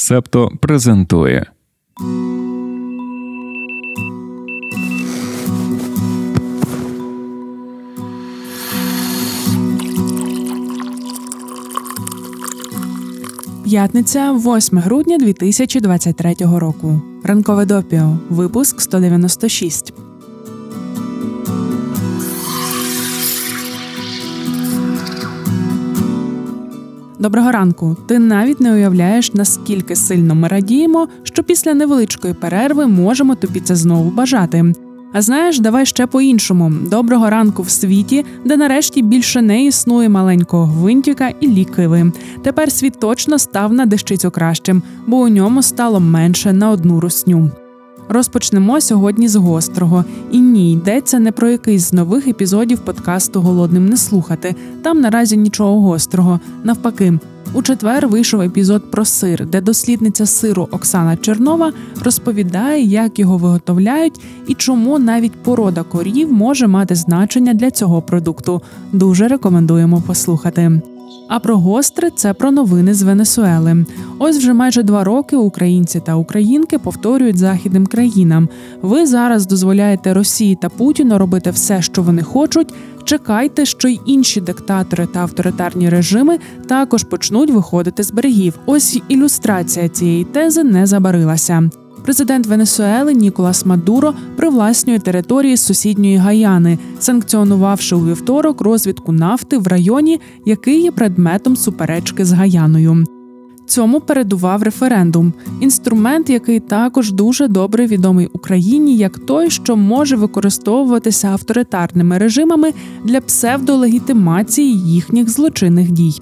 Септо презентує. П'ятниця, 8 грудня 2023 року. Ранкове допіо. Випуск 196. Доброго ранку. Ти навіть не уявляєш, наскільки сильно ми радіємо, що після невеличкої перерви можемо тобі це знову бажати. А знаєш, давай ще по-іншому. Доброго ранку в світі, де нарешті більше не існує маленького гвинтика і лікиви. Тепер світ точно став на дещицю кращим, бо у ньому стало менше на одну русню. Розпочнемо сьогодні з гострого. І ні, йдеться не про якийсь з нових епізодів подкасту Голодним не слухати. Там наразі нічого гострого. Навпаки, у четвер вийшов епізод про сир, де дослідниця сиру Оксана Чернова розповідає, як його виготовляють і чому навіть порода корів може мати значення для цього продукту. Дуже рекомендуємо послухати. А про гостре це про новини з Венесуели. Ось вже майже два роки українці та українки повторюють західним країнам. Ви зараз дозволяєте Росії та Путіну робити все, що вони хочуть. Чекайте, що й інші диктатори та авторитарні режими також почнуть виходити з берегів. Ось ілюстрація цієї тези не забарилася. Президент Венесуели Ніколас Мадуро привласнює території сусідньої Гаяни, санкціонувавши у вівторок розвідку нафти в районі, який є предметом суперечки з Гаяною. Цьому передував референдум, інструмент, який також дуже добре відомий Україні, як той, що може використовуватися авторитарними режимами для псевдолегітимації їхніх злочинних дій.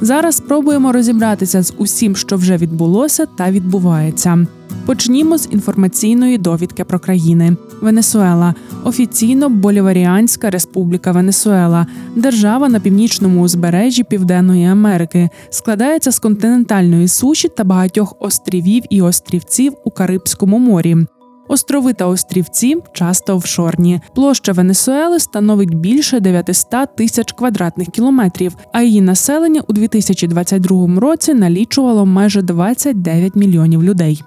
Зараз спробуємо розібратися з усім, що вже відбулося та відбувається. Почнімо з інформаційної довідки про країни. Венесуела офіційно Боліваріанська Республіка Венесуела, держава на північному узбережжі Південної Америки, складається з континентальної суші та багатьох острівів і острівців у Карибському морі. Острови та острівці часто офшорні. Площа Венесуели становить більше 900 тисяч квадратних кілометрів, а її населення у 2022 році налічувало майже 29 мільйонів людей.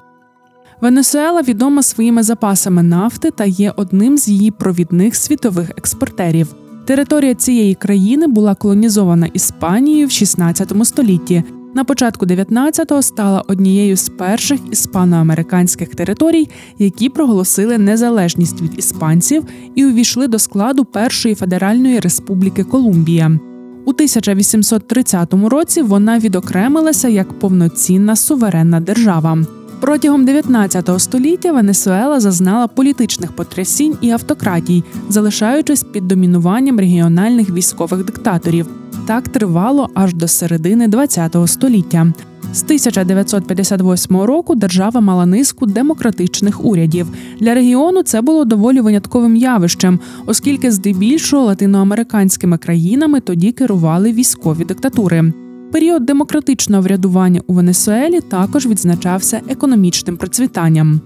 Венесуела відома своїми запасами нафти та є одним з її провідних світових експортерів. Територія цієї країни була колонізована Іспанією в 16 столітті. На початку 19-го стала однією з перших іспаноамериканських територій, які проголосили незалежність від іспанців і увійшли до складу Першої федеральної республіки Колумбія. У 1830 році вона відокремилася як повноцінна суверенна держава. Протягом 19 століття Венесуела зазнала політичних потрясінь і автократій, залишаючись під домінуванням регіональних військових диктаторів. Так тривало аж до середини ХХ століття. З 1958 року держава мала низку демократичних урядів. Для регіону це було доволі винятковим явищем, оскільки здебільшого латиноамериканськими країнами тоді керували військові диктатури. Період демократичного врядування у Венесуелі також відзначався економічним процвітанням.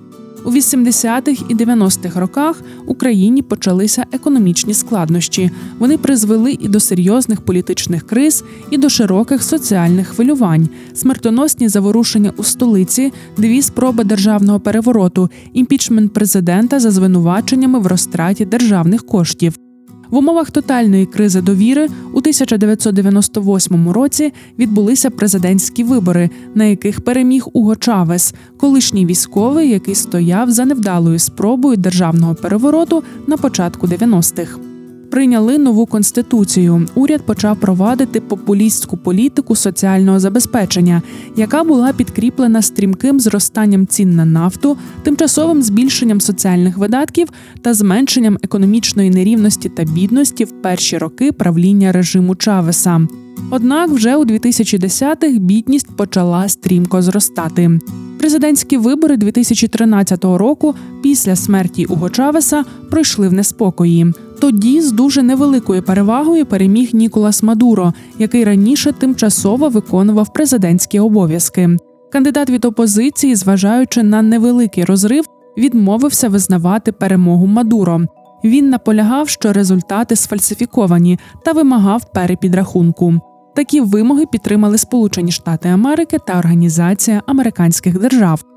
У 80-х і 90-х роках Україні почалися економічні складнощі. Вони призвели і до серйозних політичних криз, і до широких соціальних хвилювань, смертоносні заворушення у столиці, дві спроби державного перевороту, імпічмент президента за звинуваченнями в розтраті державних коштів. В умовах тотальної кризи довіри у 1998 році відбулися президентські вибори, на яких переміг Уго Чавес, колишній військовий, який стояв за невдалою спробою державного перевороту на початку 90-х прийняли нову конституцію. Уряд почав провадити популістську політику соціального забезпечення, яка була підкріплена стрімким зростанням цін на нафту, тимчасовим збільшенням соціальних видатків та зменшенням економічної нерівності та бідності в перші роки правління режиму Чавеса. Однак вже у 2010-х бідність почала стрімко зростати. Президентські вибори 2013 року після смерті Уго Чавеса пройшли в неспокої. Тоді з дуже невеликою перевагою переміг Ніколас Мадуро, який раніше тимчасово виконував президентські обов'язки. Кандидат від опозиції, зважаючи на невеликий розрив, відмовився визнавати перемогу Мадуро. Він наполягав, що результати сфальсифіковані та вимагав перепідрахунку. Такі вимоги підтримали Сполучені Штати Америки та Організація американських держав.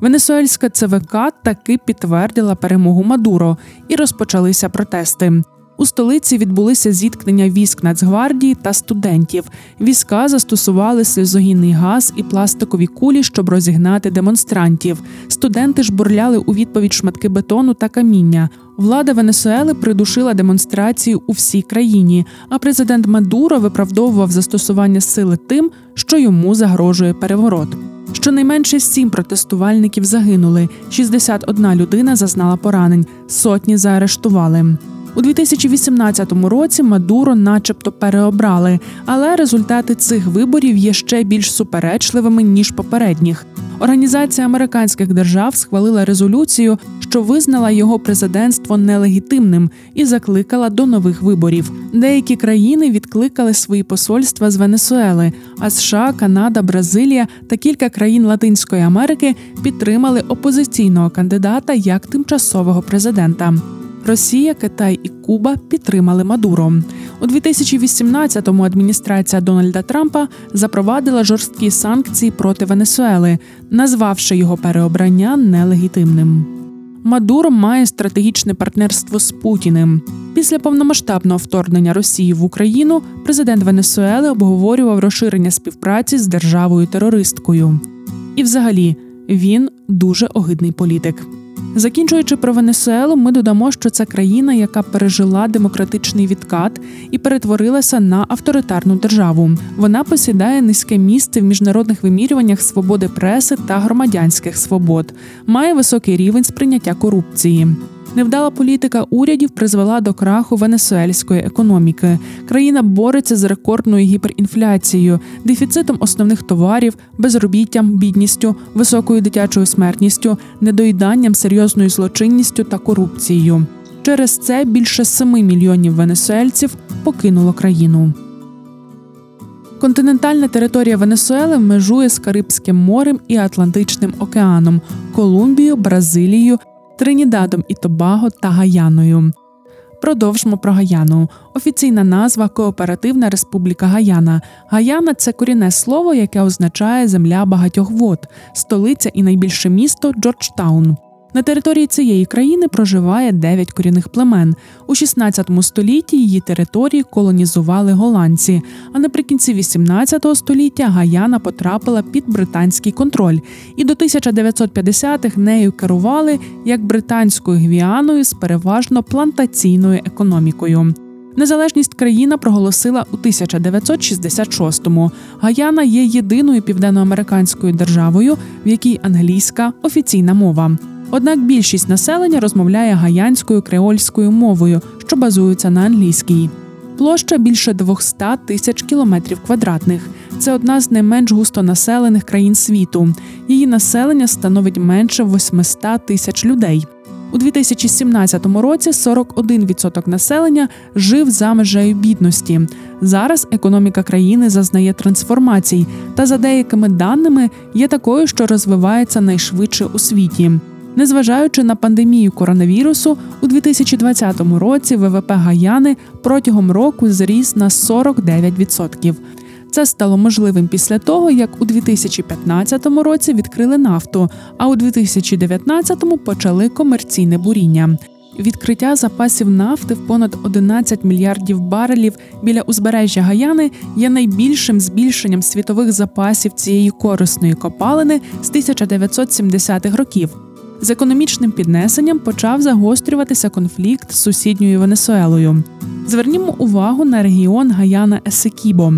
Венесуельська ЦВК таки підтвердила перемогу Мадуро і розпочалися протести. У столиці відбулися зіткнення військ Нацгвардії та студентів. Війська застосували сльозогінний газ і пластикові кулі, щоб розігнати демонстрантів. Студенти ж бурляли у відповідь шматки бетону та каміння. Влада Венесуели придушила демонстрацію у всій країні. А президент Мадуро виправдовував застосування сили тим, що йому загрожує переворот. Щонайменше сім протестувальників загинули. 61 людина зазнала поранень, сотні заарештували. У 2018 році Мадуро, начебто, переобрали, але результати цих виборів є ще більш суперечливими ніж попередніх. Організація американських держав схвалила резолюцію, що визнала його президентство нелегітимним і закликала до нових виборів. Деякі країни відкликали свої посольства з Венесуели, а США, Канада, Бразилія та кілька країн Латинської Америки підтримали опозиційного кандидата як тимчасового президента. Росія, Китай і Куба підтримали Мадуро. У 2018-му адміністрація Дональда Трампа запровадила жорсткі санкції проти Венесуели, назвавши його переобрання нелегітимним. Мадуро має стратегічне партнерство з Путіним. Після повномасштабного вторгнення Росії в Україну президент Венесуели обговорював розширення співпраці з державою терористкою. І, взагалі, він дуже огидний політик. Закінчуючи про Венесуелу, ми додамо, що це країна, яка пережила демократичний відкат і перетворилася на авторитарну державу. Вона посідає низьке місце в міжнародних вимірюваннях свободи преси та громадянських свобод, має високий рівень сприйняття корупції. Невдала політика урядів призвела до краху венесуельської економіки. Країна бореться з рекордною гіперінфляцією, дефіцитом основних товарів, безробіттям, бідністю, високою дитячою смертністю, недоїданням, серйозною злочинністю та корупцією. Через це більше 7 мільйонів венесуельців покинуло країну. Континентальна територія Венесуели межує з Карибським морем і Атлантичним океаном, Колумбією, Бразилією, Тринідадом і Тобаго та Гаяною. Продовжимо про Гаяну. Офіційна назва Кооперативна Республіка Гаяна. Гаяна це корінне слово, яке означає земля багатьох вод, столиця і найбільше місто Джорджтаун. На території цієї країни проживає дев'ять корінних племен. У 16 столітті її території колонізували голландці. А наприкінці 18 століття Гаяна потрапила під британський контроль, і до 1950-х нею керували як британською гвіаною з переважно плантаційною економікою. Незалежність країна проголосила у 1966-му. Гаяна є єдиною південноамериканською державою, в якій англійська офіційна мова. Однак більшість населення розмовляє гаянською креольською мовою, що базується на англійській. Площа більше 200 тисяч кілометрів квадратних. Це одна з найменш густонаселених країн світу. Її населення становить менше 800 тисяч людей. У 2017 році 41% населення жив за межею бідності. Зараз економіка країни зазнає трансформацій, та за деякими даними є такою, що розвивається найшвидше у світі. Незважаючи на пандемію коронавірусу, у 2020 році ВВП Гаяни протягом року зріс на 49%. Це стало можливим після того, як у 2015 році відкрили нафту, а у 2019 почали комерційне буріння. Відкриття запасів нафти в понад 11 мільярдів барелів біля узбережжя Гаяни є найбільшим збільшенням світових запасів цієї корисної копалини з 1970-х років. З економічним піднесенням почав загострюватися конфлікт з сусідньою Венесуелою. Звернімо увагу на регіон Гаяна Есекібо.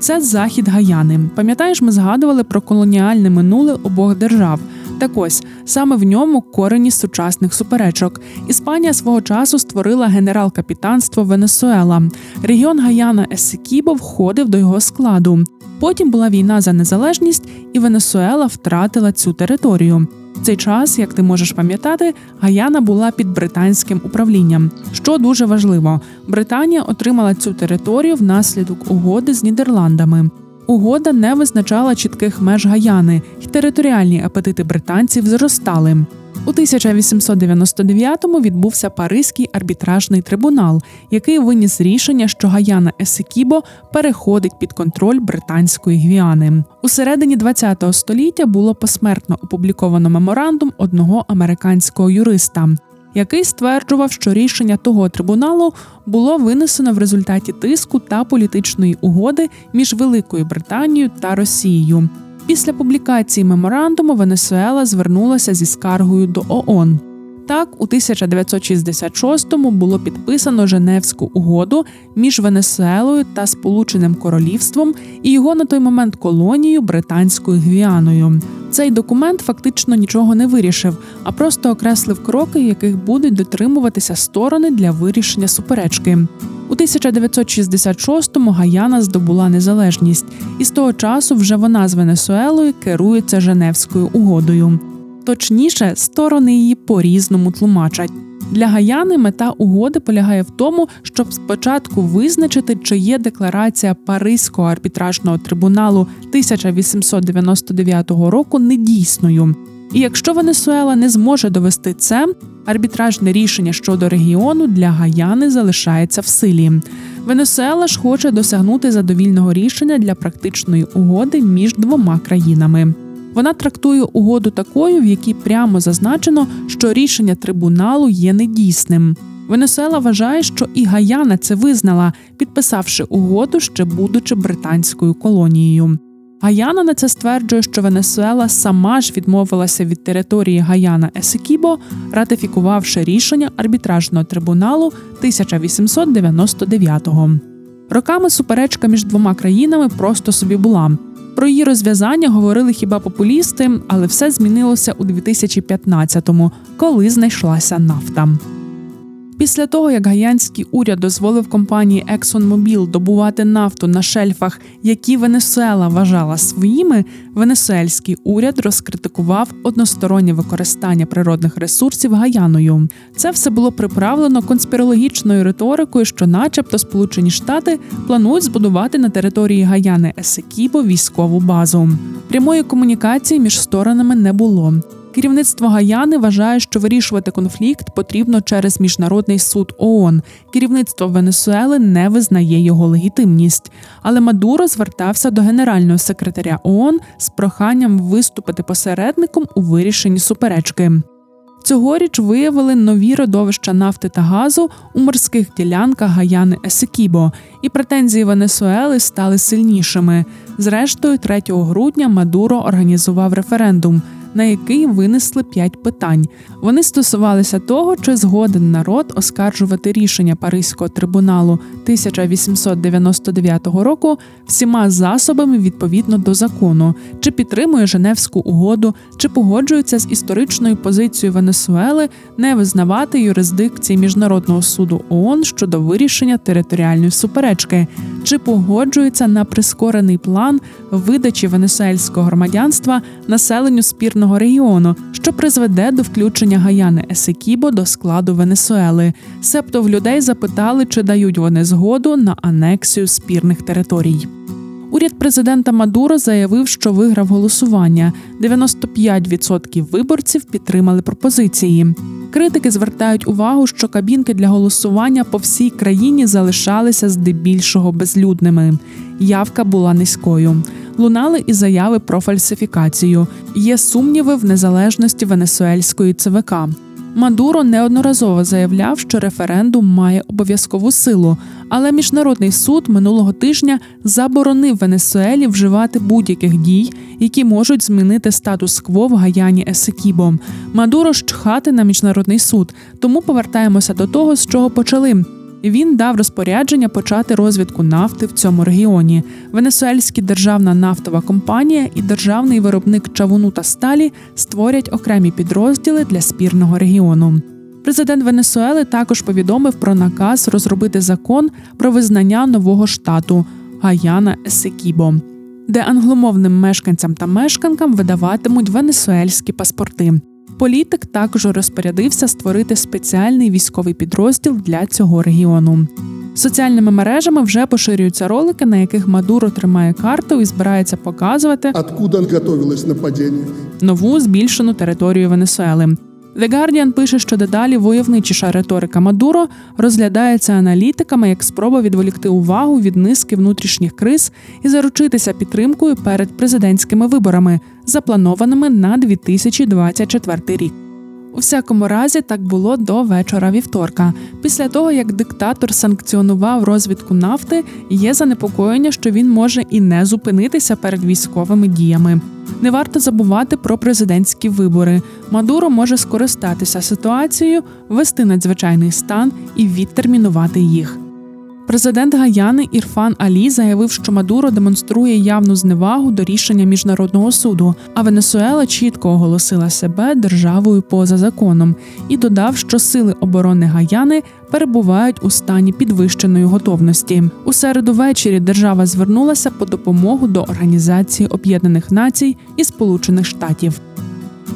Це захід Гаяни. Пам'ятаєш, ми згадували про колоніальне минуле обох держав. Так ось саме в ньому корені сучасних суперечок. Іспанія свого часу створила генерал-капітанство Венесуела. Регіон Гаяна Есекібо входив до його складу. Потім була війна за незалежність, і Венесуела втратила цю територію цей час, як ти можеш пам'ятати, Гаяна була під британським управлінням. Що дуже важливо, Британія отримала цю територію внаслідок угоди з Нідерландами. Угода не визначала чітких меж Гаяни, і територіальні апетити британців зростали. У 1899-му відбувся Паризький арбітражний трибунал, який виніс рішення, що Гаяна Есекібо переходить під контроль британської гвіани. У середині ХХ століття було посмертно опубліковано меморандум одного американського юриста який стверджував, що рішення того трибуналу було винесено в результаті тиску та політичної угоди між Великою Британією та Росією. Після публікації меморандуму Венесуела звернулася зі скаргою до ООН. Так, у 1966-му було підписано Женевську угоду між Венесуелою та Сполученим Королівством і його на той момент колонією Британською Гвіаною. Цей документ фактично нічого не вирішив, а просто окреслив кроки, яких будуть дотримуватися сторони для вирішення суперечки. У 1966-му Гаяна здобула незалежність, і з того часу вже вона з Венесуелою керується Женевською угодою. Точніше, сторони її по різному тлумачать. Для Гаяни мета угоди полягає в тому, щоб спочатку визначити, чи є декларація Паризького арбітражного трибуналу 1899 року недійсною. І якщо Венесуела не зможе довести це, арбітражне рішення щодо регіону для Гаяни залишається в силі. Венесуела ж хоче досягнути задовільного рішення для практичної угоди між двома країнами. Вона трактує угоду такою, в якій прямо зазначено, що рішення трибуналу є недійсним. Венесуела вважає, що і Гаяна це визнала, підписавши угоду, ще будучи британською колонією. Гаяна на це стверджує, що Венесуела сама ж відмовилася від території Гаяна Есекібо, ратифікувавши рішення арбітражного трибуналу 1899-го. Роками суперечка між двома країнами просто собі була. Про її розв'язання говорили хіба популісти, але все змінилося у 2015-му, коли знайшлася нафта. Після того, як гаянський уряд дозволив компанії ExxonMobil добувати нафту на шельфах, які Венесуела вважала своїми, венесуельський уряд розкритикував одностороннє використання природних ресурсів Гаяною. Це все було приправлено конспірологічною риторикою, що, начебто, Сполучені Штати планують збудувати на території Гаяни Есекібо військову базу. Прямої комунікації між сторонами не було. Керівництво Гаяни вважає, що вирішувати конфлікт потрібно через міжнародний суд ООН. Керівництво Венесуели не визнає його легітимність. Але Мадуро звертався до генерального секретаря ООН з проханням виступити посередником у вирішенні суперечки. Цьогоріч виявили нові родовища нафти та газу у морських ділянках Гаяни Есекібо, і претензії Венесуели стали сильнішими. Зрештою, 3 грудня Мадуро організував референдум на який винесли п'ять питань. Вони стосувалися того, чи згоден народ оскаржувати рішення Паризького трибуналу 1899 року всіма засобами відповідно до закону, чи підтримує Женевську угоду, чи погоджується з історичною позицією Венесуели не визнавати юрисдикції міжнародного суду ООН щодо вирішення територіальної суперечки, чи погоджується на прискорений план видачі венесуельського громадянства населенню спірного регіону, що призведе до включення Гаяни Есекібо до складу Венесуели. Себто в людей запитали, чи дають вони згоду на анексію спірних територій. Уряд президента Мадуро заявив, що виграв голосування. 95% виборців підтримали пропозиції. Критики звертають увагу, що кабінки для голосування по всій країні залишалися здебільшого безлюдними. Явка була низькою лунали і заяви про фальсифікацію. Є сумніви в незалежності венесуельської ЦВК. Мадуро неодноразово заявляв, що референдум має обов'язкову силу, але міжнародний суд минулого тижня заборонив Венесуелі вживати будь-яких дій, які можуть змінити статус-кво в Гаяні Есекібо. Мадуро ж чхати на міжнародний суд, тому повертаємося до того, з чого почали. Він дав розпорядження почати розвідку нафти в цьому регіоні. Венесуельська державна нафтова компанія і державний виробник чавуну та сталі створять окремі підрозділи для спірного регіону. Президент Венесуели також повідомив про наказ розробити закон про визнання нового штату Гаяна Есекібо, де англомовним мешканцям та мешканкам видаватимуть венесуельські паспорти. Політик також розпорядився створити спеціальний військовий підрозділ для цього регіону. Соціальними мережами вже поширюються ролики, на яких Мадуро тримає карту і збирається показувати Откуда готувалось нападіння? нову збільшену територію Венесуели. The Guardian пише, що дедалі войовничіша риторика Мадуро розглядається аналітиками як спроба відволікти увагу від низки внутрішніх криз і заручитися підтримкою перед президентськими виборами, запланованими на 2024 рік. У всякому разі, так було до вечора вівторка. Після того, як диктатор санкціонував розвідку нафти, є занепокоєння, що він може і не зупинитися перед військовими діями. Не варто забувати про президентські вибори. Мадуро може скористатися ситуацією, ввести надзвичайний стан і відтермінувати їх. Президент Гаяни Ірфан Алі заявив, що Мадуро демонструє явну зневагу до рішення міжнародного суду, а Венесуела чітко оголосила себе державою поза законом і додав, що сили оборони Гаяни перебувають у стані підвищеної готовності. У середу ввечері держава звернулася по допомогу до Організації Об'єднаних Націй і Сполучених Штатів.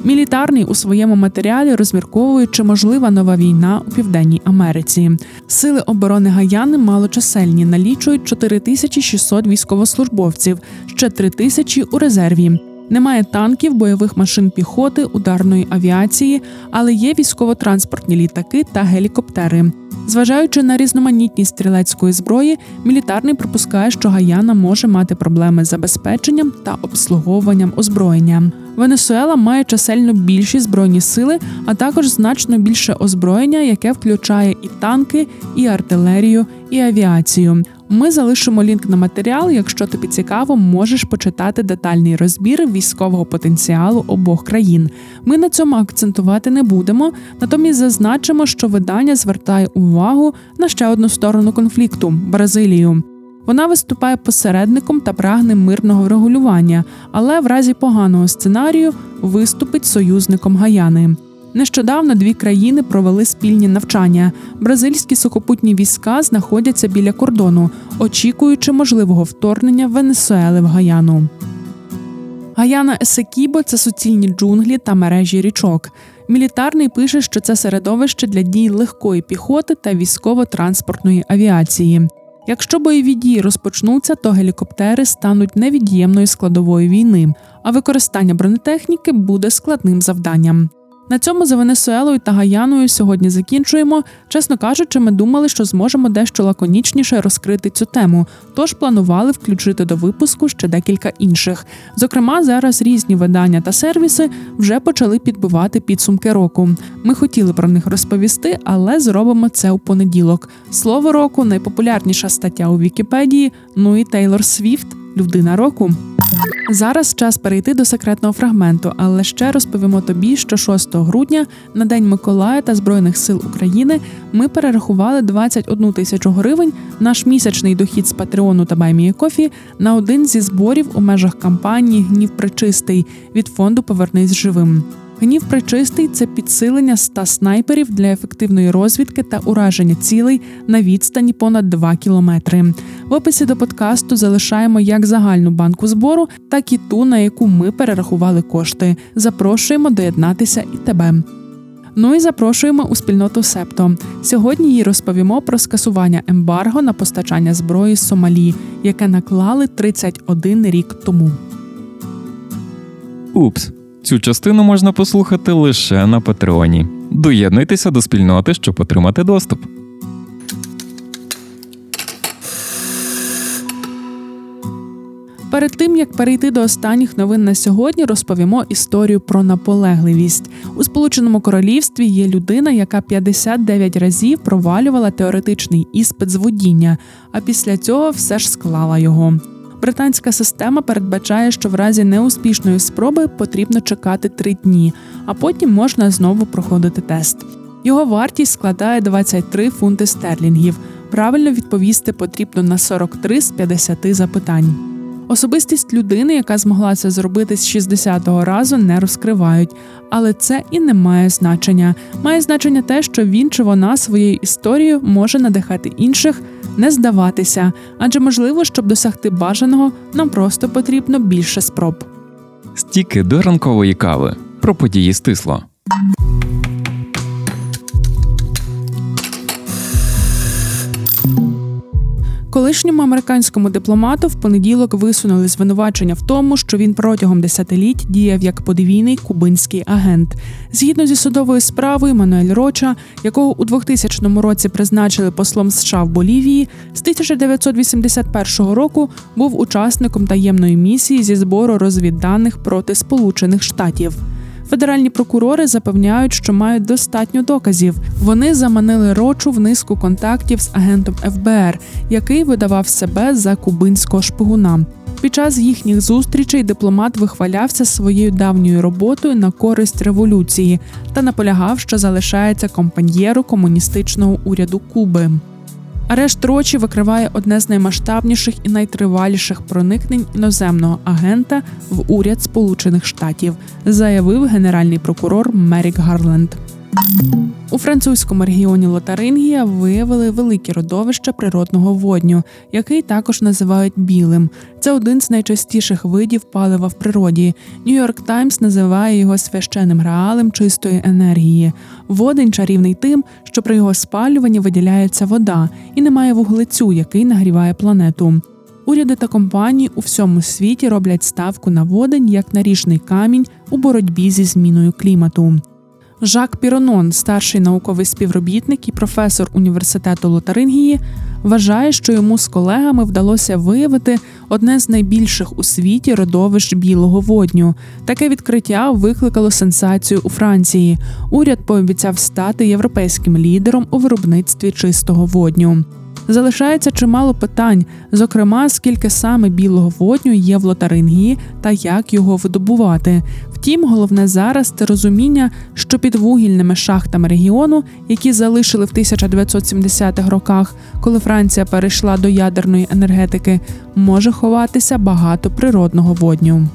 Мілітарний у своєму матеріалі розмірковує, чи можлива нова війна у південній Америці. Сили оборони Гаяни малочисельні, налічують 4600 військовослужбовців, ще 3000 у резерві. Немає танків, бойових машин піхоти, ударної авіації, але є військово-транспортні літаки та гелікоптери. Зважаючи на різноманітність стрілецької зброї, мілітарний припускає, що Гаяна може мати проблеми з забезпеченням та обслуговуванням озброєння. Венесуела має чисельно більші збройні сили, а також значно більше озброєння, яке включає і танки, і артилерію, і авіацію. Ми залишимо лінк на матеріал. Якщо тобі цікаво, можеш почитати детальний розбір військового потенціалу обох країн. Ми на цьому акцентувати не будемо, натомість зазначимо, що видання звертає увагу на ще одну сторону конфлікту Бразилію. Вона виступає посередником та прагне мирного врегулювання, але в разі поганого сценарію виступить союзником Гаяни. Нещодавно дві країни провели спільні навчання. Бразильські сухопутні війська знаходяться біля кордону, очікуючи можливого вторгнення Венесуели в Гаяну. Гаяна Есекібо це суцільні джунглі та мережі річок. Мілітарний пише, що це середовище для дій легкої піхоти та військово-транспортної авіації. Якщо бойові дії розпочнуться, то гелікоптери стануть невід'ємною складовою війни, а використання бронетехніки буде складним завданням. На цьому за Венесуелою та Гаяною сьогодні закінчуємо. Чесно кажучи, ми думали, що зможемо дещо лаконічніше розкрити цю тему, тож планували включити до випуску ще декілька інших. Зокрема, зараз різні видання та сервіси вже почали підбивати підсумки року. Ми хотіли про них розповісти, але зробимо це у понеділок. Слово року найпопулярніша стаття у Вікіпедії. Ну і Тейлор Свіфт людина року. Зараз час перейти до секретного фрагменту, але ще розповімо тобі, що 6 грудня на День Миколая та Збройних сил України ми перерахували 21 тисячу гривень наш місячний дохід з Патреону та Баймії Кофі на один зі зборів у межах кампанії Гнів Причистий від фонду Повернись живим. Гнів причистий це підсилення ста снайперів для ефективної розвідки та ураження цілей на відстані понад 2 кілометри. В описі до подкасту залишаємо як загальну банку збору, так і ту, на яку ми перерахували кошти. Запрошуємо доєднатися і тебе. Ну і запрошуємо у спільноту Септо. Сьогодні їй розповімо про скасування ембарго на постачання зброї з Сомалі, яке наклали 31 рік тому. Упс. Цю частину можна послухати лише на Патреоні. Доєднуйтеся до спільноти, щоб отримати доступ. Перед тим як перейти до останніх новин на сьогодні, розповімо історію про наполегливість у Сполученому Королівстві. Є людина, яка 59 разів провалювала теоретичний іспит з водіння, а після цього все ж склала його. Британська система передбачає, що в разі неуспішної спроби потрібно чекати три дні, а потім можна знову проходити тест. Його вартість складає 23 фунти стерлінгів. Правильно відповісти потрібно на 43 з 50 запитань. Особистість людини, яка змогла це зробити з 60-го разу, не розкривають, але це і не має значення. Має значення те, що він чи вона своєю історією може надихати інших, не здаватися, адже можливо, щоб досягти бажаного, нам просто потрібно більше спроб. Стіки до ранкової кави про події стисло. Колишньому американському дипломату в понеділок висунули звинувачення в тому, що він протягом десятиліть діяв як подвійний кубинський агент. Згідно зі судовою справою, Мануель Роча, якого у 2000 році призначили послом США в Болівії, з 1981 року був учасником таємної місії зі збору розвідданих проти Сполучених Штатів. Федеральні прокурори запевняють, що мають достатньо доказів. Вони заманили рочу в низку контактів з агентом ФБР, який видавав себе за кубинського шпигуна. Під час їхніх зустрічей дипломат вихвалявся своєю давньою роботою на користь революції та наполягав, що залишається компаньєру комуністичного уряду Куби. Арешт Рочі викриває одне з наймасштабніших і найтриваліших проникнень іноземного агента в уряд Сполучених Штатів, заявив генеральний прокурор Мерік Гарленд. У французькому регіоні Лотарингія виявили великі родовища природного водню, який також називають білим. Це один з найчастіших видів палива в природі. Нью-Йорк Таймс називає його священним граалем чистої енергії. Водень чарівний тим, що при його спалюванні виділяється вода і немає вуглецю, який нагріває планету. Уряди та компанії у всьому світі роблять ставку на водень як наріжний камінь у боротьбі зі зміною клімату. Жак Піронон, старший науковий співробітник і професор університету Лотарингії, вважає, що йому з колегами вдалося виявити одне з найбільших у світі родовищ білого водню. Таке відкриття викликало сенсацію у Франції. Уряд пообіцяв стати європейським лідером у виробництві чистого водню. Залишається чимало питань, зокрема, скільки саме білого водню є в лотарингії та як його видобувати. Втім, головне зараз це розуміння, що під вугільними шахтами регіону, які залишили в 1970-х роках, коли Франція перейшла до ядерної енергетики, може ховатися багато природного водню.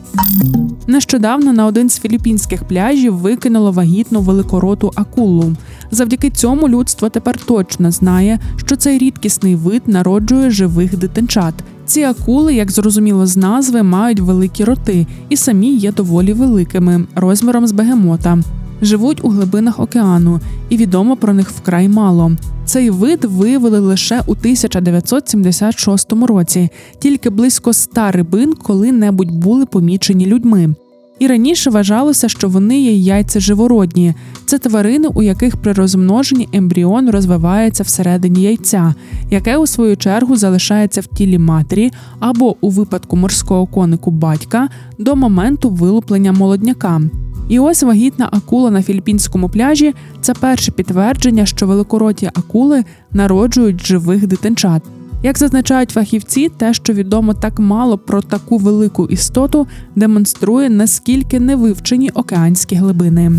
Нещодавно на один з філіппінських пляжів викинуло вагітну великороту акулу. Завдяки цьому людство тепер точно знає, що цей рідкісний вид народжує живих дитинчат. Ці акули, як зрозуміло з назви, мають великі роти і самі є доволі великими, розміром з бегемота. Живуть у глибинах океану, і відомо про них вкрай мало. Цей вид виявили лише у 1976 році, тільки близько ста рибин коли-небудь були помічені людьми. І раніше вважалося, що вони є яйця живородні. Це тварини, у яких при розмноженні ембріон розвивається всередині яйця, яке у свою чергу залишається в тілі матері або у випадку морського конику батька до моменту вилуплення молодняка. І ось вагітна акула на філіппінському пляжі це перше підтвердження, що великороті акули народжують живих дитинчат. Як зазначають фахівці, те, що відомо так мало про таку велику істоту, демонструє наскільки невивчені океанські глибини.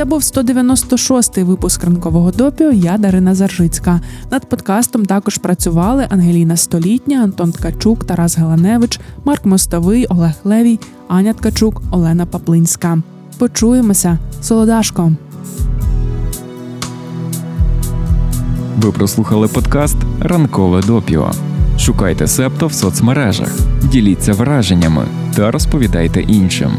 Це був 196-й випуск ранкового допіо. Я Дарина Заржицька. Над подкастом також працювали Ангеліна Столітня, Антон Ткачук, Тарас Галаневич, Марк Мостовий, Олег Левій, Аня Ткачук, Олена Паплинська. Почуємося, солодашко. Ви прослухали подкаст Ранкове допіо. Шукайте септо в соцмережах, діліться враженнями та розповідайте іншим.